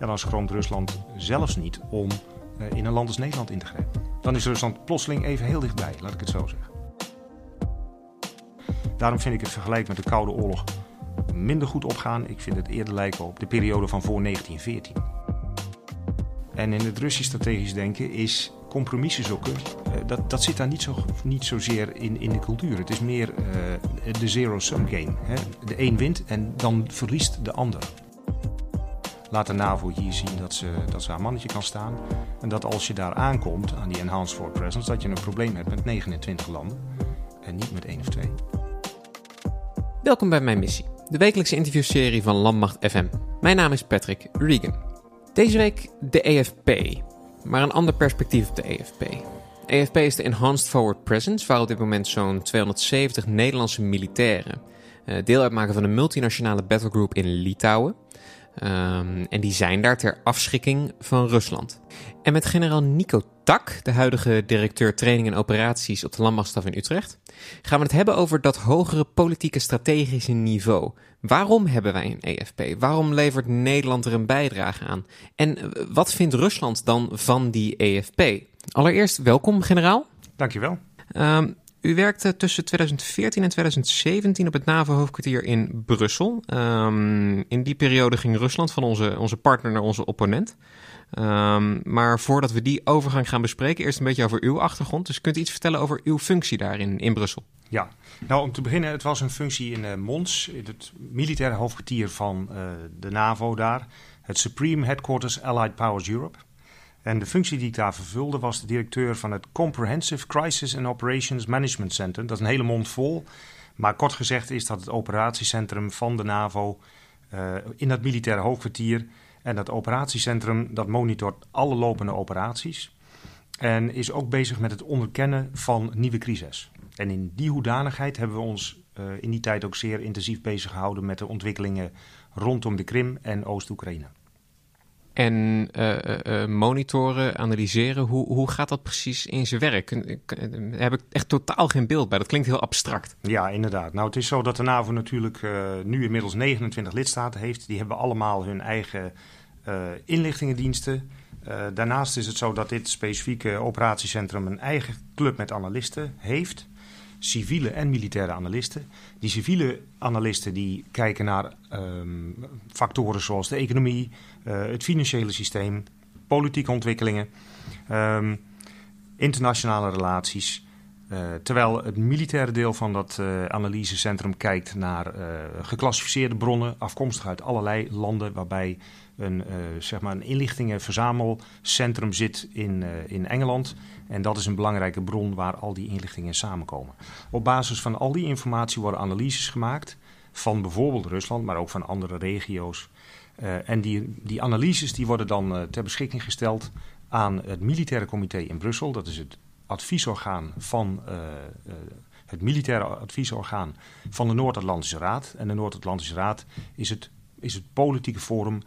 En dan schroomt Rusland zelfs niet om eh, in een land als Nederland in te grijpen. Dan is Rusland plotseling even heel dichtbij, laat ik het zo zeggen. Daarom vind ik het vergelijk met de Koude Oorlog minder goed opgaan. Ik vind het eerder lijken op de periode van voor 1914. En in het Russisch strategisch denken is compromissen zoeken, eh, dat, dat zit daar niet, zo, niet zozeer in, in de cultuur. Het is meer uh, de zero-sum game. Hè? De een wint en dan verliest de ander. Laat de NAVO hier zien dat ze, dat ze haar mannetje kan staan. En dat als je daar aankomt aan die Enhanced Forward Presence, dat je een probleem hebt met 29 landen en niet met één of twee. Welkom bij mijn missie, de wekelijkse interviewserie van Landmacht FM. Mijn naam is Patrick Regan. Deze week de EFP, maar een ander perspectief op de EFP. EFP is de Enhanced Forward Presence, waar op dit moment zo'n 270 Nederlandse militairen uh, deel uitmaken van een multinationale battlegroup in Litouwen. Um, en die zijn daar ter afschrikking van Rusland. En met generaal Nico Tak, de huidige directeur training en operaties op de landmachtstaf in Utrecht, gaan we het hebben over dat hogere politieke strategische niveau. Waarom hebben wij een EFP? Waarom levert Nederland er een bijdrage aan? En eh, wat vindt Rusland dan van die EFP? Allereerst welkom, generaal. Dankjewel. Um, u werkte tussen 2014 en 2017 op het NAVO-hoofdkwartier in Brussel. Um, in die periode ging Rusland van onze, onze partner naar onze opponent. Um, maar voordat we die overgang gaan bespreken, eerst een beetje over uw achtergrond. Dus kunt u iets vertellen over uw functie daar in, Brussel? Ja, nou om te beginnen, het was een functie in uh, Mons, in het militaire hoofdkwartier van uh, de NAVO daar. Het Supreme Headquarters Allied Powers Europe. En de functie die ik daar vervulde was de directeur van het Comprehensive Crisis and Operations Management Center. Dat is een hele mond vol. Maar kort gezegd is dat het operatiecentrum van de NAVO uh, in dat militaire hoofdkwartier. En dat operatiecentrum dat monitort alle lopende operaties. En is ook bezig met het onderkennen van nieuwe crises. En in die hoedanigheid hebben we ons uh, in die tijd ook zeer intensief bezig gehouden met de ontwikkelingen rondom de Krim en Oost-Oekraïne. En uh, uh, monitoren, analyseren, hoe, hoe gaat dat precies in zijn werk? Daar heb ik echt totaal geen beeld bij. Dat klinkt heel abstract. Ja, inderdaad. Nou, het is zo dat de NAVO natuurlijk nu inmiddels 29 lidstaten heeft. Die hebben allemaal hun eigen inlichtingendiensten. daarnaast is het zo dat dit specifieke operatiecentrum een eigen club met analisten heeft civiele en militaire analisten. Die civiele analisten die kijken naar um, factoren zoals de economie, uh, het financiële systeem, politieke ontwikkelingen, um, internationale relaties. Uh, terwijl het militaire deel van dat uh, analysecentrum kijkt naar geclassificeerde bronnen, afkomstig uit allerlei landen, waarbij een, zeg maar een inlichtingenverzamelcentrum zit in, in Engeland. En dat is een belangrijke bron waar al die inlichtingen samenkomen. Op basis van al die informatie worden analyses gemaakt van bijvoorbeeld Rusland, maar ook van andere regio's. Uh, en die, die analyses die worden dan ter beschikking gesteld aan het militaire comité in Brussel. Dat is het adviesorgaan van het militaire adviesorgaan van de Noord-Atlantische Raad. En de Noord-Atlantische Raad is het, is het politieke forum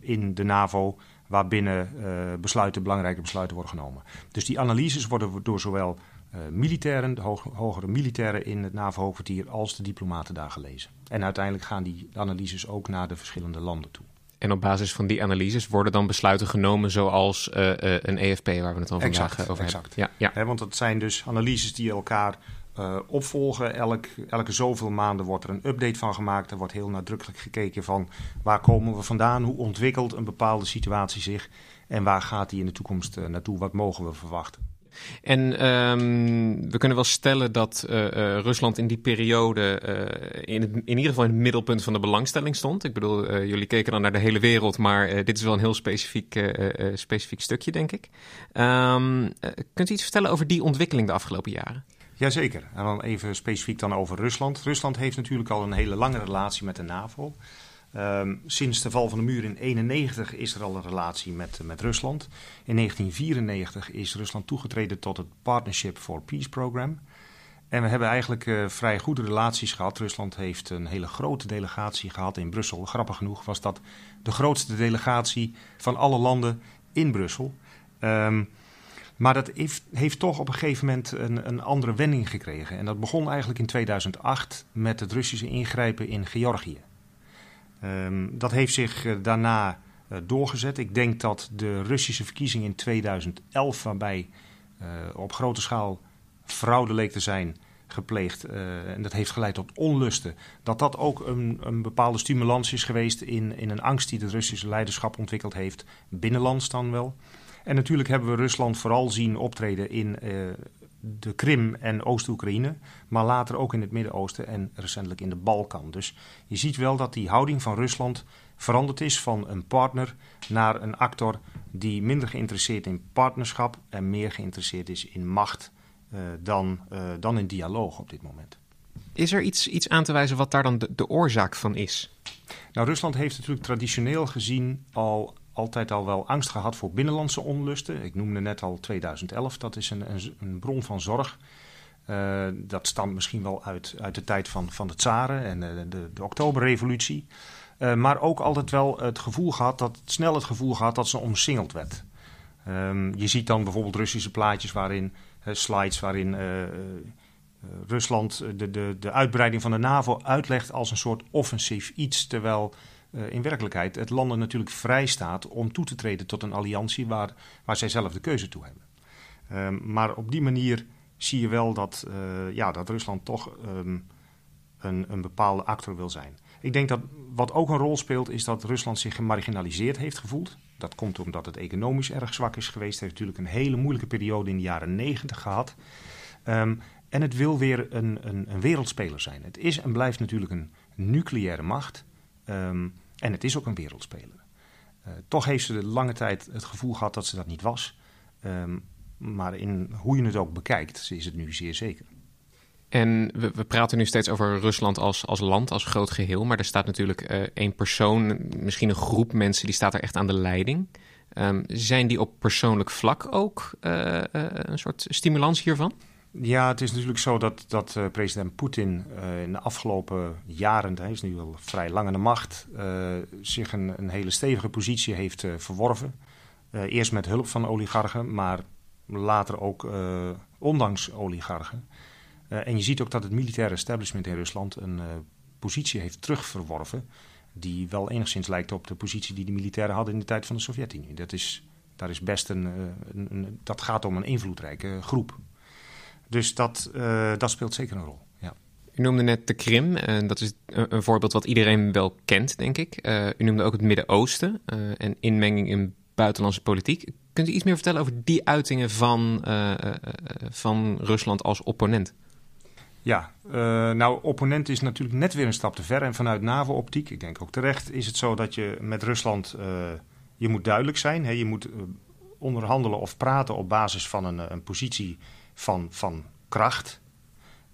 in de NAVO waarbinnen uh, besluiten, belangrijke besluiten worden genomen. Dus die analyses worden door zowel uh, militairen, de hoog, hogere militairen in het NAVO-hoofdkwartier, als de diplomaten daar gelezen. En uiteindelijk gaan die analyses ook naar de verschillende landen toe. En op basis van die analyses worden dan besluiten genomen zoals uh, een EFP, waar we het al vandaag exact, over exact. hebben. Ja, ja. want dat zijn dus analyses die elkaar uh, opvolgen. Elk, elke zoveel maanden wordt er een update van gemaakt. Er wordt heel nadrukkelijk gekeken van waar komen we vandaan, hoe ontwikkelt een bepaalde situatie zich en waar gaat die in de toekomst uh, naartoe, wat mogen we verwachten. En um, we kunnen wel stellen dat uh, Rusland in die periode in, in ieder geval in het middelpunt van de belangstelling stond. Ik bedoel, jullie keken dan naar de hele wereld, maar dit is wel een heel specifiek, specifiek stukje, denk ik. Um, kunt u iets vertellen over die ontwikkeling de afgelopen jaren? Jazeker. En dan even specifiek dan over Rusland. Rusland heeft natuurlijk al een hele lange relatie met de NAVO. Um, sinds de val van de muur in 1991 is er al een relatie met, met Rusland. In 1994 is Rusland toegetreden tot het Partnership for Peace Program. En we hebben eigenlijk uh, vrij goede relaties gehad. Rusland heeft een hele grote delegatie gehad in Brussel. Grappig genoeg was dat de grootste delegatie van alle landen in Brussel. Um, maar dat heeft, heeft, toch op een gegeven moment een, een, andere wending gekregen. En dat begon eigenlijk in 2008 met het Russische ingrijpen in Georgië. Um, dat heeft zich uh, daarna doorgezet. Ik denk dat de Russische verkiezing in 2011, waarbij op grote schaal fraude leek te zijn gepleegd. en dat heeft geleid tot onlusten. Dat dat ook een, een bepaalde stimulans is geweest in, in een angst die het Russische leiderschap ontwikkeld heeft. Binnenlands dan wel. En natuurlijk hebben we Rusland vooral zien optreden in de Krim en Oost-Oekraïne, maar later ook in het Midden-Oosten en recentelijk in de Balkan. Dus je ziet wel dat die houding van Rusland veranderd is van een partner naar een actor die minder geïnteresseerd in partnerschap en meer geïnteresseerd is in macht uh, dan, uh, dan in dialoog op dit moment. Is er iets, iets aan te wijzen wat daar dan de, de oorzaak van is? Nou, Rusland heeft natuurlijk traditioneel gezien al altijd al wel angst gehad voor binnenlandse onlusten. Ik noemde net al 2011, dat is een, een, een bron van zorg. Uh, dat stamt misschien wel uit, uit de tijd van, van de tsaren en de, de, de oktoberrevolutie. Uh, maar ook altijd wel het gevoel gehad, dat, snel het gevoel gehad dat ze omsingeld werd. Um, je ziet dan bijvoorbeeld Russische plaatjes waarin, slides waarin Rusland de, de, de uitbreiding van de NAVO uitlegt als een soort offensief iets. Terwijl uh, in werkelijkheid het landen natuurlijk vrij staat om toe te treden tot een alliantie waar, waar zij zelf de keuze toe hebben. Um, maar op die manier zie je wel dat, uh, ja, dat Rusland toch um, een, een bepaalde actor wil zijn. Ik denk dat wat ook een rol speelt, is dat Rusland zich gemarginaliseerd heeft gevoeld. Dat komt omdat het economisch erg zwak is geweest. Het heeft natuurlijk een hele moeilijke periode in de jaren negentig gehad. Um, en het wil weer een, een, een, wereldspeler zijn. Het is en blijft natuurlijk een nucleaire macht. Um, en het is ook een wereldspeler. Uh, toch heeft ze de lange tijd het gevoel gehad dat ze dat niet was. Um, maar in hoe je het ook bekijkt, is het nu zeer zeker. En we, we, praten nu steeds over Rusland als, als land, als groot geheel. Maar er staat natuurlijk uh, één persoon, misschien een groep mensen, die staat er echt aan de leiding. Um, zijn die op persoonlijk vlak ook uh, een soort stimulans hiervan? Ja, het is natuurlijk zo dat, dat uh, president Poetin uh, in de afgelopen jaren, hij is nu al vrij lang aan de macht, uh, zich een, een, hele stevige positie heeft verworven. eerst met hulp van oligarchen, maar later ook ondanks oligarchen. en je ziet ook dat het militaire establishment in Rusland een positie heeft terugverworven, die wel enigszins lijkt op de positie die de militairen hadden in de tijd van de Sovjet-Unie. Dat, is, is best een, een, dat gaat om een invloedrijke groep. Dus dat, uh, dat speelt zeker een rol. Ja. U noemde net de Krim. En dat is een, voorbeeld wat iedereen wel kent, denk ik. Uh, u noemde ook het Midden-Oosten uh, en inmenging in buitenlandse politiek. Kunt u iets meer vertellen over die uitingen van, van Rusland als opponent? Ja, nou, opponent is natuurlijk net weer een stap te ver. En vanuit NAVO-optiek, ik denk ook terecht, is het zo dat je met Rusland... je moet duidelijk zijn. Hè? Je moet onderhandelen of praten op basis van een, een positie van, van kracht.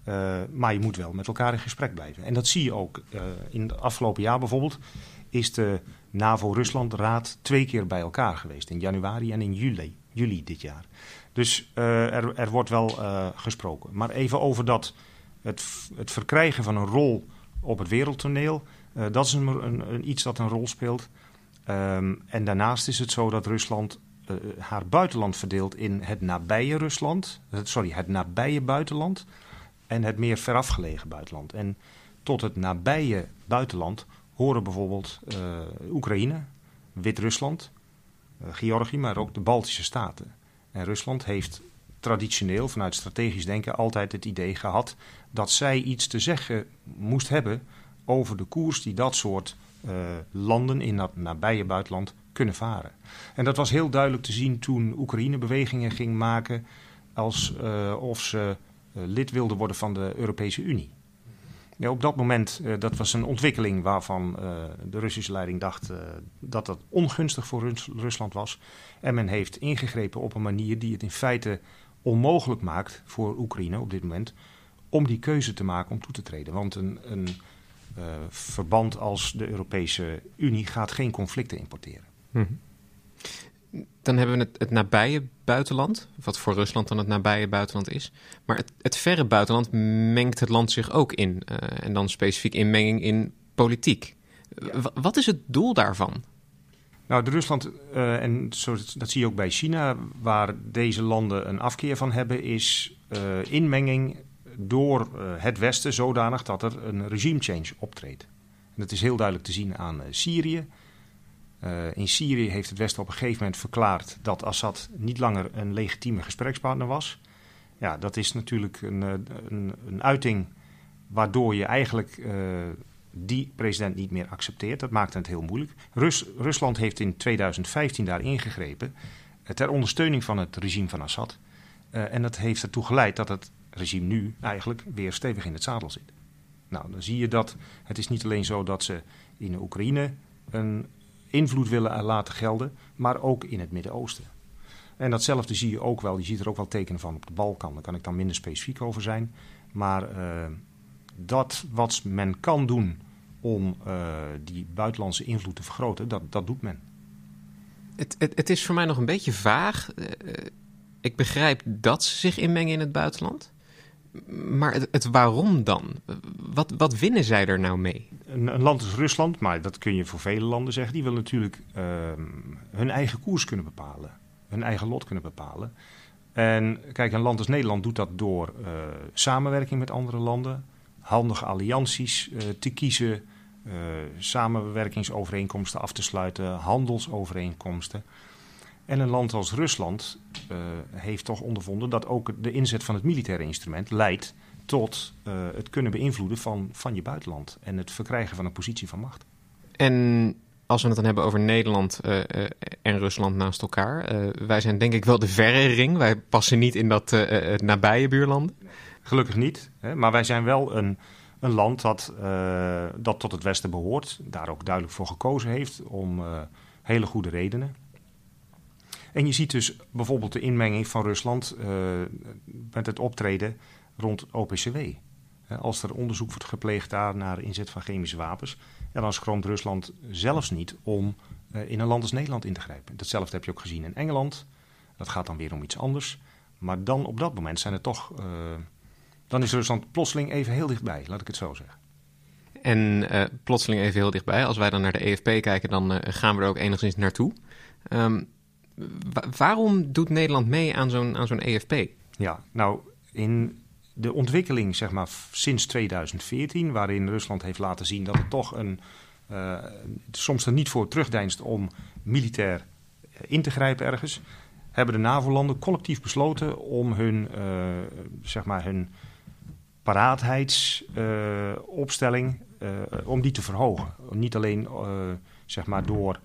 Uh, maar je moet wel met elkaar in gesprek blijven. En dat zie je ook. Uh, in het afgelopen jaar bijvoorbeeld is de NAVO-Rusland-raad twee keer bij elkaar geweest. In januari en in juli, juli dit jaar. Dus uh, er, er, wordt wel gesproken. Maar even over dat, het, het verkrijgen van een rol op het wereldtoneel. dat is een, een, iets dat een rol speelt. Um, en daarnaast is het zo dat Rusland haar buitenland verdeelt in het nabije Rusland, sorry, het nabije buitenland en het meer verafgelegen buitenland. En tot het nabije buitenland horen bijvoorbeeld uh, Oekraïne, Wit-Rusland, Georgië, maar ook de Baltische Staten. En Rusland heeft traditioneel vanuit strategisch denken altijd het idee gehad dat zij iets te zeggen moest hebben over de koers die dat soort landen in dat nabije buitenland kunnen varen. En dat was heel duidelijk te zien toen Oekraïne bewegingen ging maken als uh, of ze uh, lid wilde worden van de Europese Unie. Ja, op dat moment, uh, dat was een ontwikkeling waarvan de Russische leiding dacht dat dat ongunstig voor Rus Rusland was. En men heeft ingegrepen op een manier die het in feite onmogelijk maakt voor Oekraïne op dit moment om die keuze te maken om toe te treden. Want een, een verband als de Europese Unie gaat geen conflicten importeren. Mhm. Dan hebben we het, het, nabije buitenland, wat voor Rusland dan het nabije buitenland is. Maar het, het verre buitenland mengt het land zich ook in. Uh, en dan specifiek inmenging in politiek. Wat is het doel daarvan? Nou, de Rusland, uh, en zo, dat zie je ook bij China, waar deze landen een afkeer van hebben, is uh, inmenging door het Westen zodanig dat er een regime change optreedt. En dat is heel duidelijk te zien aan Syrië, in Syrië heeft het Westen op een gegeven moment verklaard dat Assad niet langer een legitieme gesprekspartner was. Ja, dat is natuurlijk een, een, een uiting waardoor je eigenlijk die president niet meer accepteert. Dat maakt het heel moeilijk. Rus, Rusland heeft in 2015 daar ingegrepen ter ondersteuning van het regime van Assad. En dat heeft ertoe geleid dat het regime nu eigenlijk weer stevig in het zadel zit. Nou, dan zie je dat het is niet alleen zo dat ze in Oekraïne een invloed willen laten gelden, maar ook in het Midden-Oosten. En datzelfde zie je ook wel, je ziet er ook wel tekenen van op de Balkan. Daar kan ik dan minder specifiek over zijn. Maar uh, dat wat men kan doen om uh, die buitenlandse invloed te vergroten, dat, dat doet men. Het, het, het, is voor mij nog een beetje vaag. Ik begrijp dat ze zich inmengen in het buitenland. Maar het, het waarom dan? Wat, wat, winnen zij er nou mee? Een, land als Rusland, maar dat kun je voor vele landen zeggen, die wil natuurlijk uh, hun eigen koers kunnen bepalen. Hun eigen lot kunnen bepalen. En kijk, een land als Nederland doet dat door uh, samenwerking met andere landen, handige allianties uh, te kiezen, samenwerkingsovereenkomsten af te sluiten, handelsovereenkomsten. En een land als Rusland uh, heeft toch ondervonden dat ook de inzet van het militaire instrument leidt tot uh, het kunnen beïnvloeden van, van je buitenland en het verkrijgen van een positie van macht. En als we het dan hebben over Nederland uh, en Rusland naast elkaar, wij zijn denk ik wel de verre ring. Wij passen niet in dat nabije buurland. Gelukkig niet, hè, maar wij zijn wel een, een land dat, dat tot het Westen behoort, daar ook duidelijk voor gekozen heeft om hele goede redenen. En je ziet dus bijvoorbeeld de inmenging van Rusland uh, met het optreden rond OPCW. Als er onderzoek wordt gepleegd daar naar inzet van chemische wapens, ja, dan schroomt Rusland zelfs niet om uh, in een land als Nederland in te grijpen. Datzelfde heb je ook gezien in Engeland. Dat gaat dan weer om iets anders. Maar dan op dat moment zijn er toch. Uh, dan is Rusland plotseling even heel dichtbij, laat ik het zo zeggen. En plotseling even heel dichtbij. Als wij dan naar de EFP kijken, dan gaan we er ook enigszins naartoe. Um, waarom doet Nederland mee aan zo'n, aan zo'n EFP? Ja, nou, in de ontwikkeling zeg maar sinds 2014, waarin Rusland heeft laten zien dat het toch een, uh, soms er niet voor terugdeinst om militair eh, in te grijpen ergens, hebben de NAVO-landen collectief besloten om hun, uh, zeg maar hun paratheidsopstelling, uh, om die te verhogen. Niet alleen zeg maar door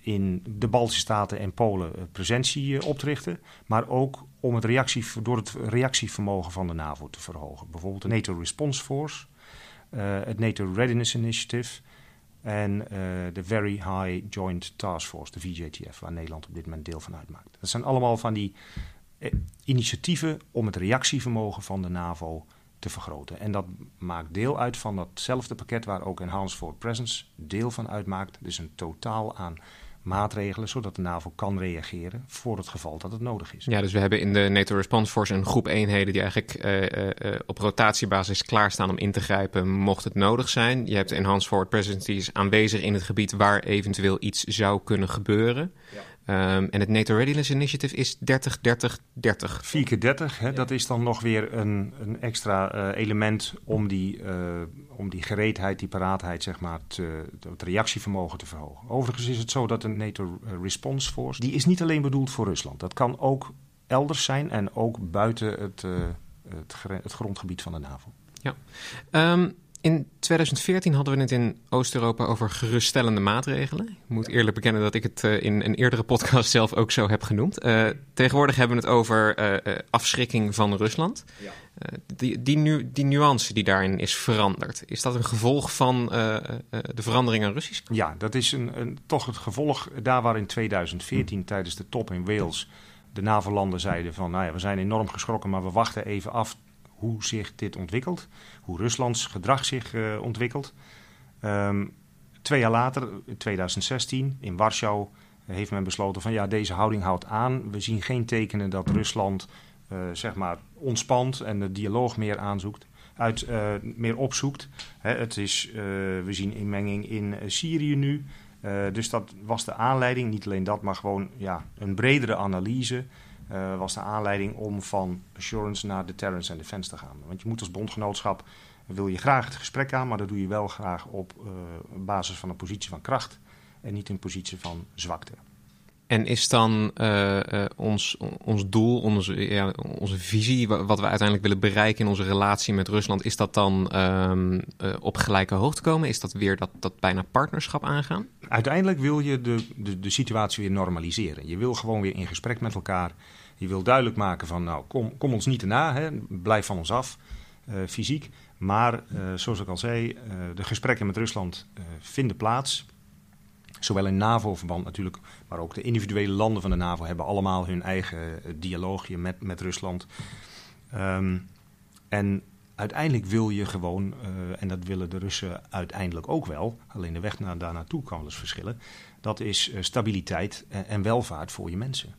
in de Baltische Staten en Polen uh, presentie uh, op te richten. Maar ook om het reactie, door het reactievermogen van de NAVO te verhogen. Bijvoorbeeld de NATO Response Force, het NATO Readiness Initiative en de Very High Joint Task Force, de VJTF, waar Nederland op dit moment deel van uitmaakt. Dat zijn allemaal van die initiatieven om het reactievermogen van de NAVO te vergroten. En dat maakt deel uit van datzelfde pakket waar ook Enhanced Forward Presence deel van uitmaakt. Dus een totaal aan maatregelen, zodat de NAVO kan reageren voor het geval dat het nodig is. Ja, dus we hebben in de NATO Response Force een groep eenheden die eigenlijk uh, uh, op rotatiebasis klaarstaan om in te grijpen mocht het nodig zijn. Je hebt Enhanced Forward Presence die is aanwezig in het gebied waar eventueel iets zou kunnen gebeuren. Um, en het NATO Readiness Initiative is 30, 30, 30. 4 keer 30, hè, ja. dat is dan nog weer een, een extra uh, element om die, uh, om die gereedheid, die paraatheid, zeg maar, te, het reactievermogen te verhogen. Overigens is het zo dat een NATO Response Force, die is niet alleen bedoeld voor Rusland. Dat kan ook elders zijn en ook buiten het, uh, het, het, grondgebied van de NAVO. Ja. Um, in 2014 hadden we het in Oost-Europa over geruststellende maatregelen. Ik moet eerlijk bekennen dat ik het uh, in een eerdere podcast zelf ook zo heb genoemd. Uh, tegenwoordig hebben we het over uh, afschrikking van Rusland. Ja. die, die, nu, die nuance die daarin is veranderd, is dat een gevolg van de verandering aan Russisch? Ja, dat is een, een, toch het gevolg daar waar in 2014 tijdens de top in Wales de NAVO-landen zeiden van... nou ja, we zijn enorm geschrokken, maar we wachten even af hoe zich dit ontwikkelt, hoe Ruslands gedrag zich uh, ontwikkelt. Um, twee jaar later, in 2016, in Warschau, heeft men besloten van ja, deze houding houdt aan. We zien geen tekenen dat Rusland uh, zeg maar ontspant en de dialoog meer aanzoekt. Uit, meer opzoekt. Hè, het is, we zien inmenging in Syrië nu. dus dat was de aanleiding, niet alleen dat, maar gewoon ja, een bredere analyse uh, was de aanleiding om van assurance naar deterrence en defense te gaan. Want je moet als bondgenootschap, wil je graag het gesprek aan, maar dat doe je wel graag op uh, basis van een positie van kracht. en niet een positie van zwakte. En is dan uh, ons, ons doel, onze, ja, onze visie, wat we uiteindelijk willen bereiken in onze relatie met Rusland, is dat dan um, uh, op gelijke hoogte komen? Is dat weer dat, dat bijna partnerschap aangaan? Uiteindelijk wil je de, de, de situatie weer normaliseren. Je wil gewoon weer in gesprek met elkaar. Je wil duidelijk maken van, nou, kom, kom ons niet erna, hè, blijf van ons af, fysiek. Maar zoals ik al zei, de gesprekken met Rusland vinden plaats. Zowel in NAVO-verband natuurlijk, maar ook de individuele landen van de NAVO hebben allemaal hun eigen eh, dialoogje met, met Rusland. Um, en uiteindelijk wil je gewoon, uh, en dat willen de Russen uiteindelijk ook wel, alleen de weg naar, daar naartoe kan wel eens verschillen, dat is uh, stabiliteit en welvaart voor je mensen.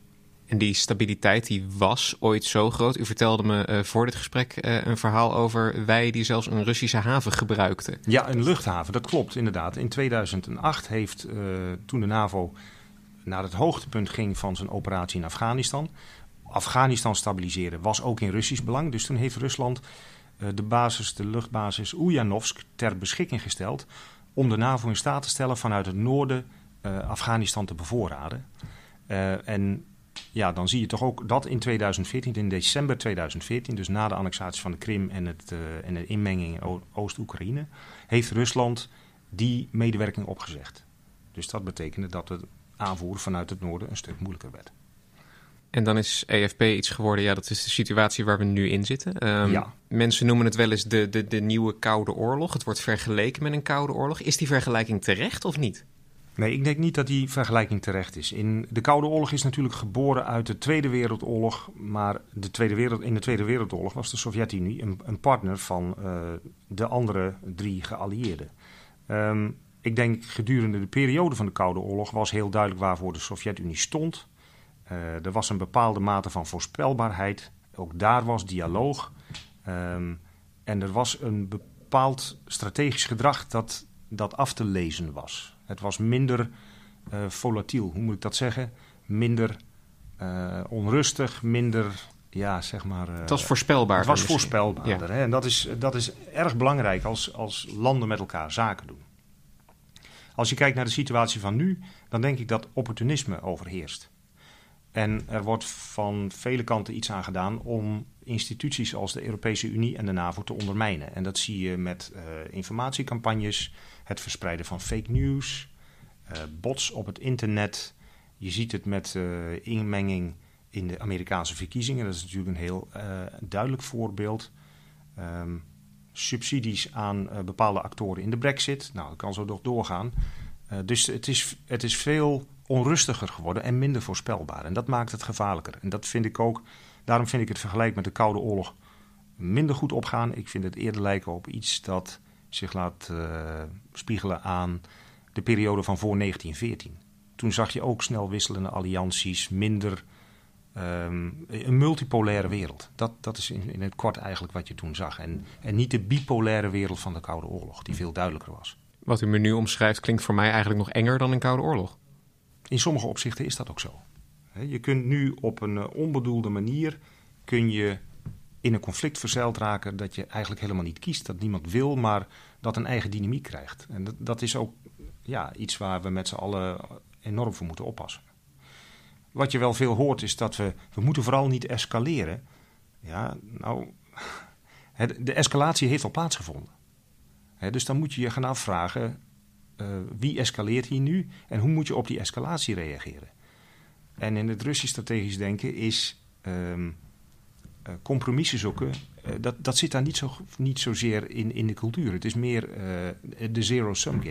En die stabiliteit die was ooit zo groot. U vertelde me uh, voor dit gesprek uh, een verhaal over wij die zelfs een Russische haven gebruikten. Ja, een luchthaven, dat klopt inderdaad. In 2008 heeft uh, toen de NAVO naar het hoogtepunt ging van zijn operatie in Afghanistan. Afghanistan stabiliseren was ook in Russisch belang. Dus toen heeft Rusland de basis, de luchtbasis Ulyanovsk ter beschikking gesteld. om de NAVO in staat te stellen vanuit het noorden Afghanistan te bevoorraden. en ja, dan zie je toch ook dat in 2014, in december 2014, dus na de annexatie van de Krim en, het, uh, en de inmenging in Oost-Oekraïne, heeft Rusland die medewerking opgezegd. Dus dat betekende dat de aanvoer vanuit het noorden een stuk moeilijker werd. En dan is EFP iets geworden, ja, dat is de situatie waar we nu in zitten. Um, ja. Mensen noemen het wel eens de, de, de nieuwe Koude Oorlog. Het wordt vergeleken met een Koude Oorlog. Is die vergelijking terecht of niet? Nee, ik denk niet dat die vergelijking terecht is. In de Koude Oorlog is natuurlijk geboren uit de Tweede Wereldoorlog. Maar de Tweede in de Tweede Wereldoorlog was de Sovjet-Unie een, een, partner van uh, de andere drie geallieerden. Um, ik denk gedurende de periode van de Koude Oorlog was heel duidelijk waarvoor de Sovjet-Unie stond. Uh, er was een bepaalde mate van voorspelbaarheid. Ook daar was dialoog. Um, en er was een bepaald strategisch gedrag dat, dat af te lezen was. Het was minder uh, volatiel, hoe moet ik dat zeggen? Minder uh, onrustig, minder, ja, zeg maar... Uh, het was voorspelbaar. Het was voorspelbaarder. Ja. Hè? En dat is, dat is erg belangrijk als, als landen met elkaar zaken doen. Als je kijkt naar de situatie van nu, dan denk ik dat opportunisme overheerst. En er wordt van vele kanten iets aan gedaan om instituties als de Europese Unie en de NAVO te ondermijnen. En dat zie je met uh, informatiecampagnes, het verspreiden van fake news, uh, bots op het internet. Je ziet het met uh, inmenging in de Amerikaanse verkiezingen. Dat is natuurlijk een heel duidelijk voorbeeld. Um, subsidies aan bepaalde actoren in de Brexit. Nou, dat kan zo nog doorgaan. dus het is, het is veel onrustiger geworden en minder voorspelbaar. En dat maakt het gevaarlijker. En dat vind ik ook, daarom vind ik het vergelijk met de Koude Oorlog minder goed opgaan. Ik vind het eerder lijken op iets dat zich laat uh, spiegelen aan de periode van voor 1914. Toen zag je ook snel wisselende allianties, minder um, een multipolaire wereld. Dat, dat is in, in het kort eigenlijk wat je toen zag. En, en niet de bipolaire wereld van de Koude Oorlog, die veel duidelijker was. Wat u me nu omschrijft klinkt voor mij eigenlijk nog enger dan een Koude Oorlog. In sommige opzichten is dat ook zo. Je kunt nu op een eh, onbedoelde manier kun je in een conflict verzeild raken dat je eigenlijk helemaal niet kiest, dat niemand wil, maar dat een eigen dynamiek krijgt. En dat, dat is ook ja, iets waar we met z'n allen enorm voor moeten oppassen. Wat je wel veel hoort is dat we, we moeten vooral niet escaleren. Ja, nou, de escalatie heeft al plaatsgevonden. Dus dan moet je je gaan afvragen, uh, wie escaleert hier nu en hoe moet je op die escalatie reageren? En in het Russisch strategisch denken is uh, compromissen zoeken, uh, dat, dat zit daar niet, zo, niet zozeer in, in de cultuur. Het is meer de zero-sum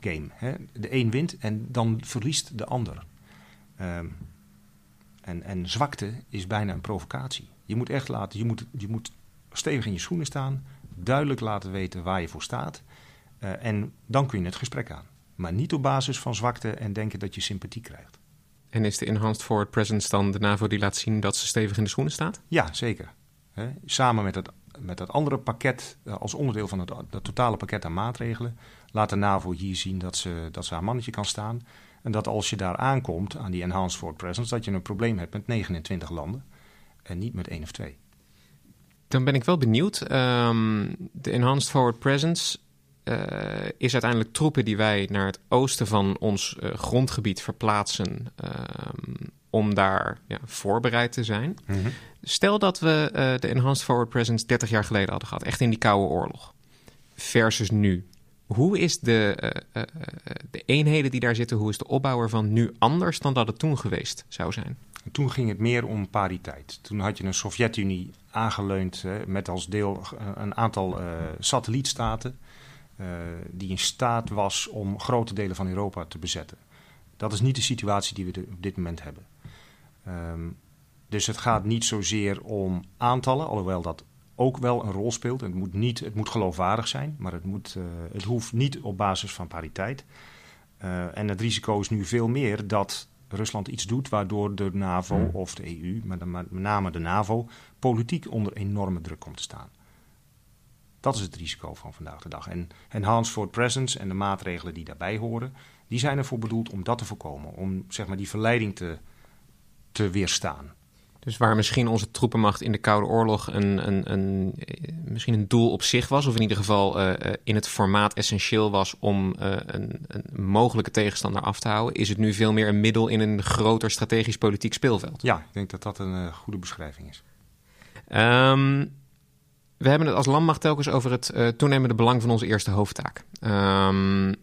game. Hè? De een wint en dan verliest de ander. Um, en, en zwakte is bijna een provocatie. Je moet echt laten, je moet, je moet stevig in je schoenen staan, duidelijk laten weten waar je voor staat. Uh, en dan kun je het gesprek aan. Maar niet op basis van zwakte en denken dat je sympathie krijgt. En is de Enhanced Forward Presence dan de NAVO die laat zien dat ze stevig in de schoenen staat? Ja, zeker. He, samen met het, met dat andere pakket, uh, als onderdeel van het, dat totale pakket aan maatregelen, laat de NAVO hier zien dat ze, dat ze haar mannetje kan staan. En dat als je daar aankomt, aan die Enhanced Forward Presence, dat je een probleem hebt met 29 landen en niet met één of twee. Dan ben ik wel benieuwd. Um, de Enhanced Forward Presence is uiteindelijk troepen die wij naar het oosten van ons grondgebied verplaatsen ehm, om daar ja, voorbereid te zijn. Mhm. Stel dat we de Enhanced Forward Presence 30 jaar geleden hadden gehad, echt in die Koude Oorlog, versus nu. Hoe is de, uh, de eenheden die daar zitten, hoe is de opbouw ervan nu anders dan dat het toen geweest zou zijn? Toen ging het meer om pariteit. Toen had je een Sovjet-Unie aangeleund met als deel een aantal satellietstaten die in staat was om grote delen van Europa te bezetten. Dat is niet de situatie die we op dit moment hebben. Ehm, dus het gaat niet zozeer om aantallen, alhoewel dat ook wel een rol speelt. Het moet, niet, het moet geloofwaardig zijn, maar het, moet, uh, het hoeft niet op basis van pariteit. Uh, en het risico is nu veel meer dat Rusland iets doet waardoor de NAVO hmm. of de EU, maar met name de NAVO, politiek onder enorme druk komt te staan. Dat is het risico van vandaag de dag. En Enhanced for Presence en de maatregelen die daarbij horen, die zijn ervoor bedoeld om dat te voorkomen. Om zeg maar, die verleiding te, te weerstaan. Dus waar misschien onze troepenmacht in de Koude Oorlog een, een, een, eh, misschien een doel op zich was, of in ieder geval uh, in het formaat essentieel was om uh, een, een, mogelijke tegenstander af te houden, is het nu veel meer een middel in een groter strategisch politiek speelveld. Ja, ik denk dat dat een goede beschrijving is. Um, we hebben het als landmacht telkens over het toenemende belang van onze eerste hoofdtaak. Um,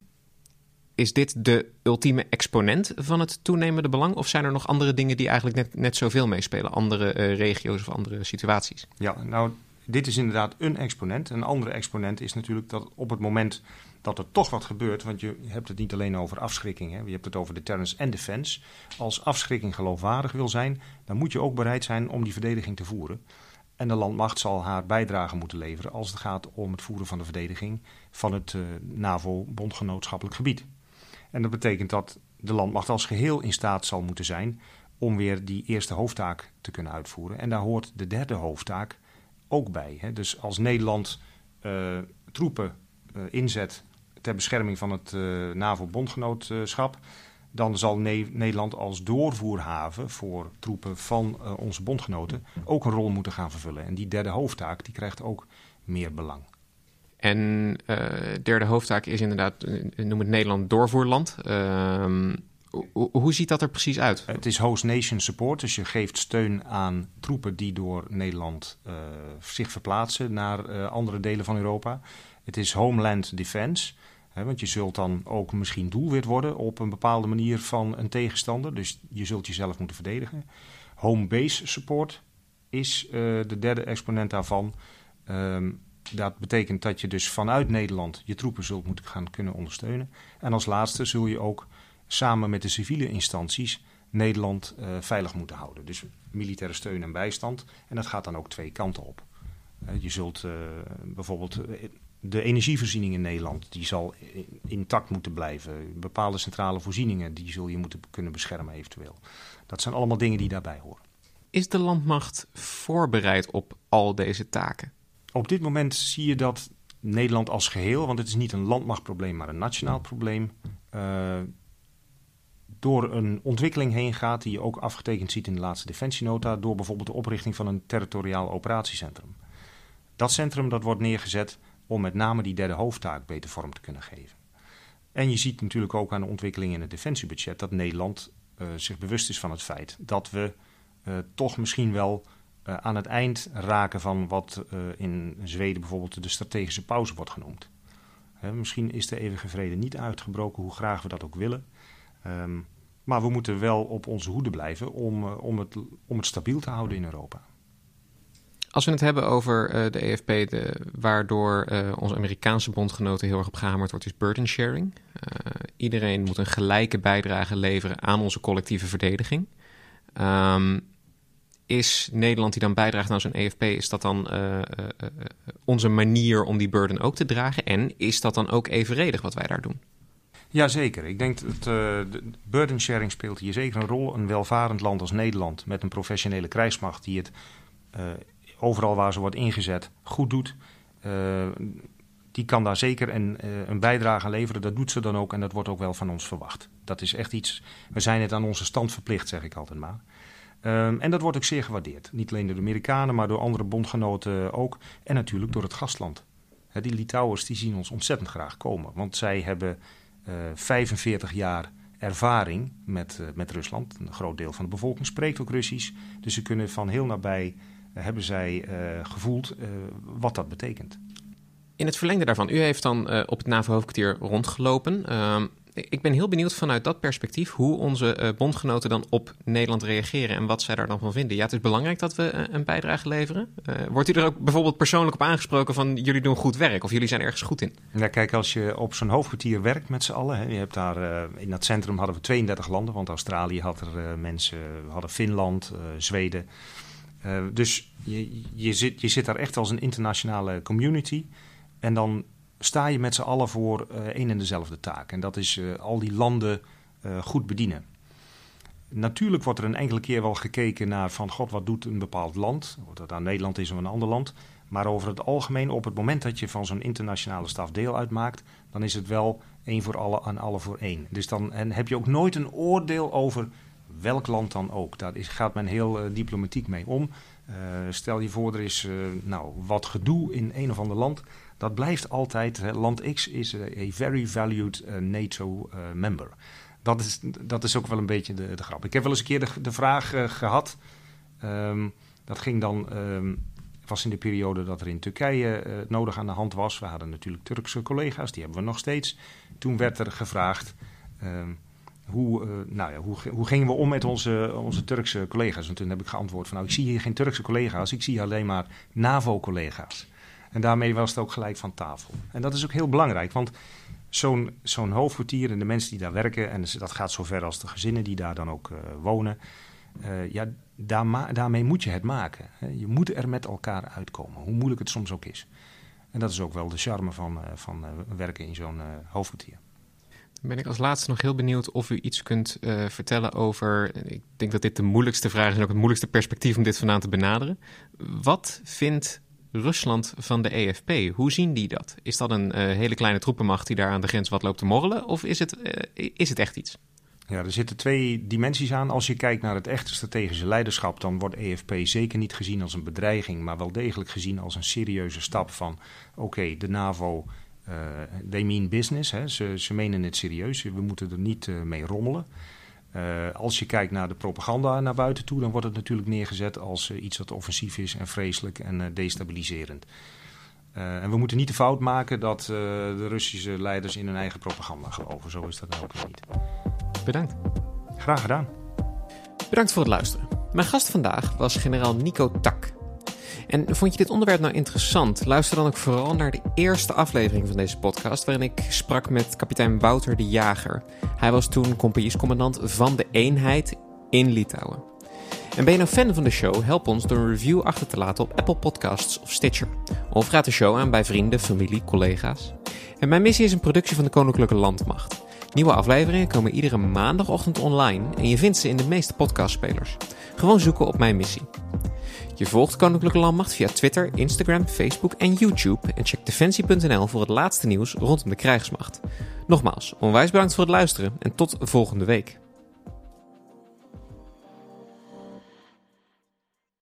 is dit de ultieme exponent van het toenemende belang? Of zijn er nog andere dingen die eigenlijk net, net zoveel meespelen? Andere uh, regio's of andere situaties? Ja, nou, dit is inderdaad een exponent. Een andere exponent is natuurlijk dat op het moment dat er toch wat gebeurt, want je hebt het niet alleen over afschrikking, hè, je hebt het over deterrence en defense. Als afschrikking geloofwaardig wil zijn, dan moet je ook bereid zijn om die verdediging te voeren. En de landmacht zal haar bijdrage moeten leveren als het gaat om het voeren van de verdediging van het uh, NAVO-bondgenootschappelijk gebied. En dat betekent dat de landmacht als geheel in staat zal moeten zijn om weer die eerste hoofdtaak te kunnen uitvoeren. En daar hoort de derde hoofdtaak ook bij. Dus als Nederland uh, troepen uh, inzet ter bescherming van het NAVO-bondgenootschap, dan zal ne Nederland als doorvoerhaven voor troepen van onze bondgenoten ook een rol moeten gaan vervullen. En die derde hoofdtaak die krijgt ook meer belang. En uh, derde hoofdtaak is inderdaad, eh, noem het Nederland doorvoerland. Uh, hoe ziet dat er precies uit? Het is host nation support, dus je geeft steun aan troepen die door Nederland zich verplaatsen naar andere delen van Europa. Het is homeland defense, want je zult dan ook misschien doelwit worden op een bepaalde manier van een tegenstander. Dus je zult jezelf moeten verdedigen. Home base support is de derde exponent daarvan. Um, dat betekent dat je dus vanuit Nederland je troepen zult moeten gaan kunnen ondersteunen. En als laatste zul je ook samen met de civiele instanties Nederland uh, veilig moeten houden. Dus militaire steun en bijstand. En dat gaat dan ook twee kanten op. Je zult uh, bijvoorbeeld de energievoorziening in Nederland, die zal intact moeten blijven. Bepaalde centrale voorzieningen, die zul je moeten kunnen beschermen eventueel. Dat zijn allemaal dingen die daarbij horen. Is de landmacht voorbereid op al deze taken? Op dit moment zie je dat Nederland als geheel, want het is niet een landmachtprobleem, maar een nationaal probleem, uh, door een ontwikkeling heen gaat die je ook afgetekend ziet in de laatste defensienota, door bijvoorbeeld de oprichting van een territoriaal operatiecentrum. Dat centrum dat wordt neergezet om met name die derde hoofdtaak beter vorm te kunnen geven. En je ziet natuurlijk ook aan de ontwikkeling in het defensiebudget dat Nederland uh, zich bewust is van het feit dat we uh, toch misschien wel uh, aan het eind raken van wat in Zweden bijvoorbeeld de strategische pauze wordt genoemd. Hè, misschien is de eeuwige vrede niet uitgebroken, hoe graag we dat ook willen. Um, maar we moeten wel op onze hoede blijven om, om, het, om het stabiel te houden in Europa. Als we het hebben over de EFP, de, waardoor onze Amerikaanse bondgenoten heel erg op gehamerd wordt, is burden sharing. iedereen moet een gelijke bijdrage leveren aan onze collectieve verdediging. Um, is Nederland die dan bijdraagt aan zo'n EFP, is dat dan onze manier om die burden ook te dragen? En is dat dan ook evenredig wat wij daar doen? Jazeker. Ik denk dat burden sharing speelt hier zeker een rol. Een welvarend land als Nederland met een professionele krijgsmacht die het overal waar ze wordt ingezet goed doet. die kan daar zeker een, een bijdrage leveren. Dat doet ze dan ook en dat wordt ook wel van ons verwacht. Dat is echt iets. We zijn het aan onze stand verplicht, zeg ik altijd maar. Um, en dat wordt ook zeer gewaardeerd. Niet alleen door de Amerikanen, maar door andere bondgenoten ook. En natuurlijk door het gastland. die Litouwers die zien ons ontzettend graag komen. Want zij hebben 45 jaar ervaring met, met Rusland. Een groot deel van de bevolking spreekt ook Russisch. Dus ze kunnen van heel nabij, hebben zij gevoeld wat dat betekent. In het verlengde daarvan, u heeft dan op het NAVO-hoofdkwartier rondgelopen. Ehm, ik ben heel benieuwd vanuit dat perspectief hoe onze bondgenoten dan op Nederland reageren en wat zij daar dan van vinden. Ja, het is belangrijk dat we een bijdrage leveren. Uh, wordt u er ook bijvoorbeeld persoonlijk op aangesproken van jullie doen goed werk of jullie zijn ergens goed in? Ja, kijk, als je op zo'n hoofdkwartier werkt met z'n allen, hè, je hebt daar in dat centrum hadden we 32 landen, want Australië had er mensen, we hadden Finland, Zweden. Dus je, je, zit, je zit daar echt als een internationale community. En dan sta je met z'n allen voor uh, één en dezelfde taak. En dat is uh, al die landen goed bedienen. Natuurlijk wordt er een enkele keer wel gekeken naar van god, wat doet een bepaald land? Of dat aan Nederland is of een ander land. Maar over het algemeen, op het moment dat je van zo'n internationale staf deel uitmaakt, dan is het wel één voor alle en alle voor één. Dus dan en heb je ook nooit een oordeel over welk land dan ook. Daar is, gaat men heel diplomatiek mee om. stel je voor, er is nou, wat gedoe in een of ander land dat blijft altijd. Land X is een very valued NATO member. Dat is, dat is ook wel een beetje de, de grap. Ik heb wel eens een keer de, de vraag gehad. Um, dat ging dan. Um, was in de periode dat er in Turkije uh, nodig aan de hand was. We hadden natuurlijk Turkse collega's, die hebben we nog steeds. Toen werd er gevraagd. Um, hoe, uh, nou ja, hoe, hoe, gingen we om met onze, onze Turkse collega's? En toen heb ik geantwoord van nou, ik zie hier geen Turkse collega's, ik zie alleen maar NAVO-collega's. En daarmee was het ook gelijk van tafel. En dat is ook heel belangrijk, want zo'n zo'n hoofdkwartier en de mensen die daar werken, en dat gaat zover als de gezinnen die daar dan ook uh, wonen, uh, ja, daar daarmee moet je het maken. Je moet er met elkaar uitkomen, hoe moeilijk het soms ook is. En dat is ook wel de charme van, van werken in zo'n hoofdkwartier. Ben ik als laatste nog heel benieuwd of u iets kunt vertellen over. Ik denk dat dit de moeilijkste vraag is en ook het moeilijkste perspectief om dit vandaan te benaderen. Wat vindt Rusland van de EFP. Hoe zien die dat? Is dat een uh, hele kleine troepenmacht die daar aan de grens wat loopt te morrelen? Of is het, uh, is het echt iets? Ja, er zitten twee dimensies aan. Als je kijkt naar het echte strategische leiderschap, dan wordt EFP zeker niet gezien als een bedreiging, maar wel degelijk gezien als een serieuze stap van: oké, de NAVO, they mean business. Hè? Ze, ze menen het serieus. We moeten er niet mee rommelen. Uh, als je kijkt naar de propaganda naar buiten toe, dan wordt het natuurlijk neergezet als uh, iets wat offensief is en vreselijk en uh, destabiliserend. en we moeten niet de fout maken dat de Russische leiders in hun eigen propaganda geloven. Zo is dat nou ook niet. Bedankt. Graag gedaan. Bedankt voor het luisteren. Mijn gast vandaag was generaal Nico Tak. En vond je dit onderwerp nou interessant? Luister dan ook vooral naar de eerste aflevering van deze podcast, waarin ik sprak met kapitein Wouter de Jager. Hij was toen compagniescommandant van de eenheid in Litouwen. En ben je nou fan van de show? Help ons door een review achter te laten op Apple Podcasts of Stitcher. Of raad de show aan bij vrienden, familie, collega's. En mijn missie is een productie van de Koninklijke Landmacht. Nieuwe afleveringen komen iedere maandagochtend online en je vindt ze in de meeste podcastspelers. Gewoon zoeken op mijn missie. Je volgt Koninklijke Landmacht via Twitter, Instagram, Facebook en YouTube en check defensie.nl voor het laatste nieuws rondom de krijgsmacht. Nogmaals, onwijs bedankt voor het luisteren en tot volgende week.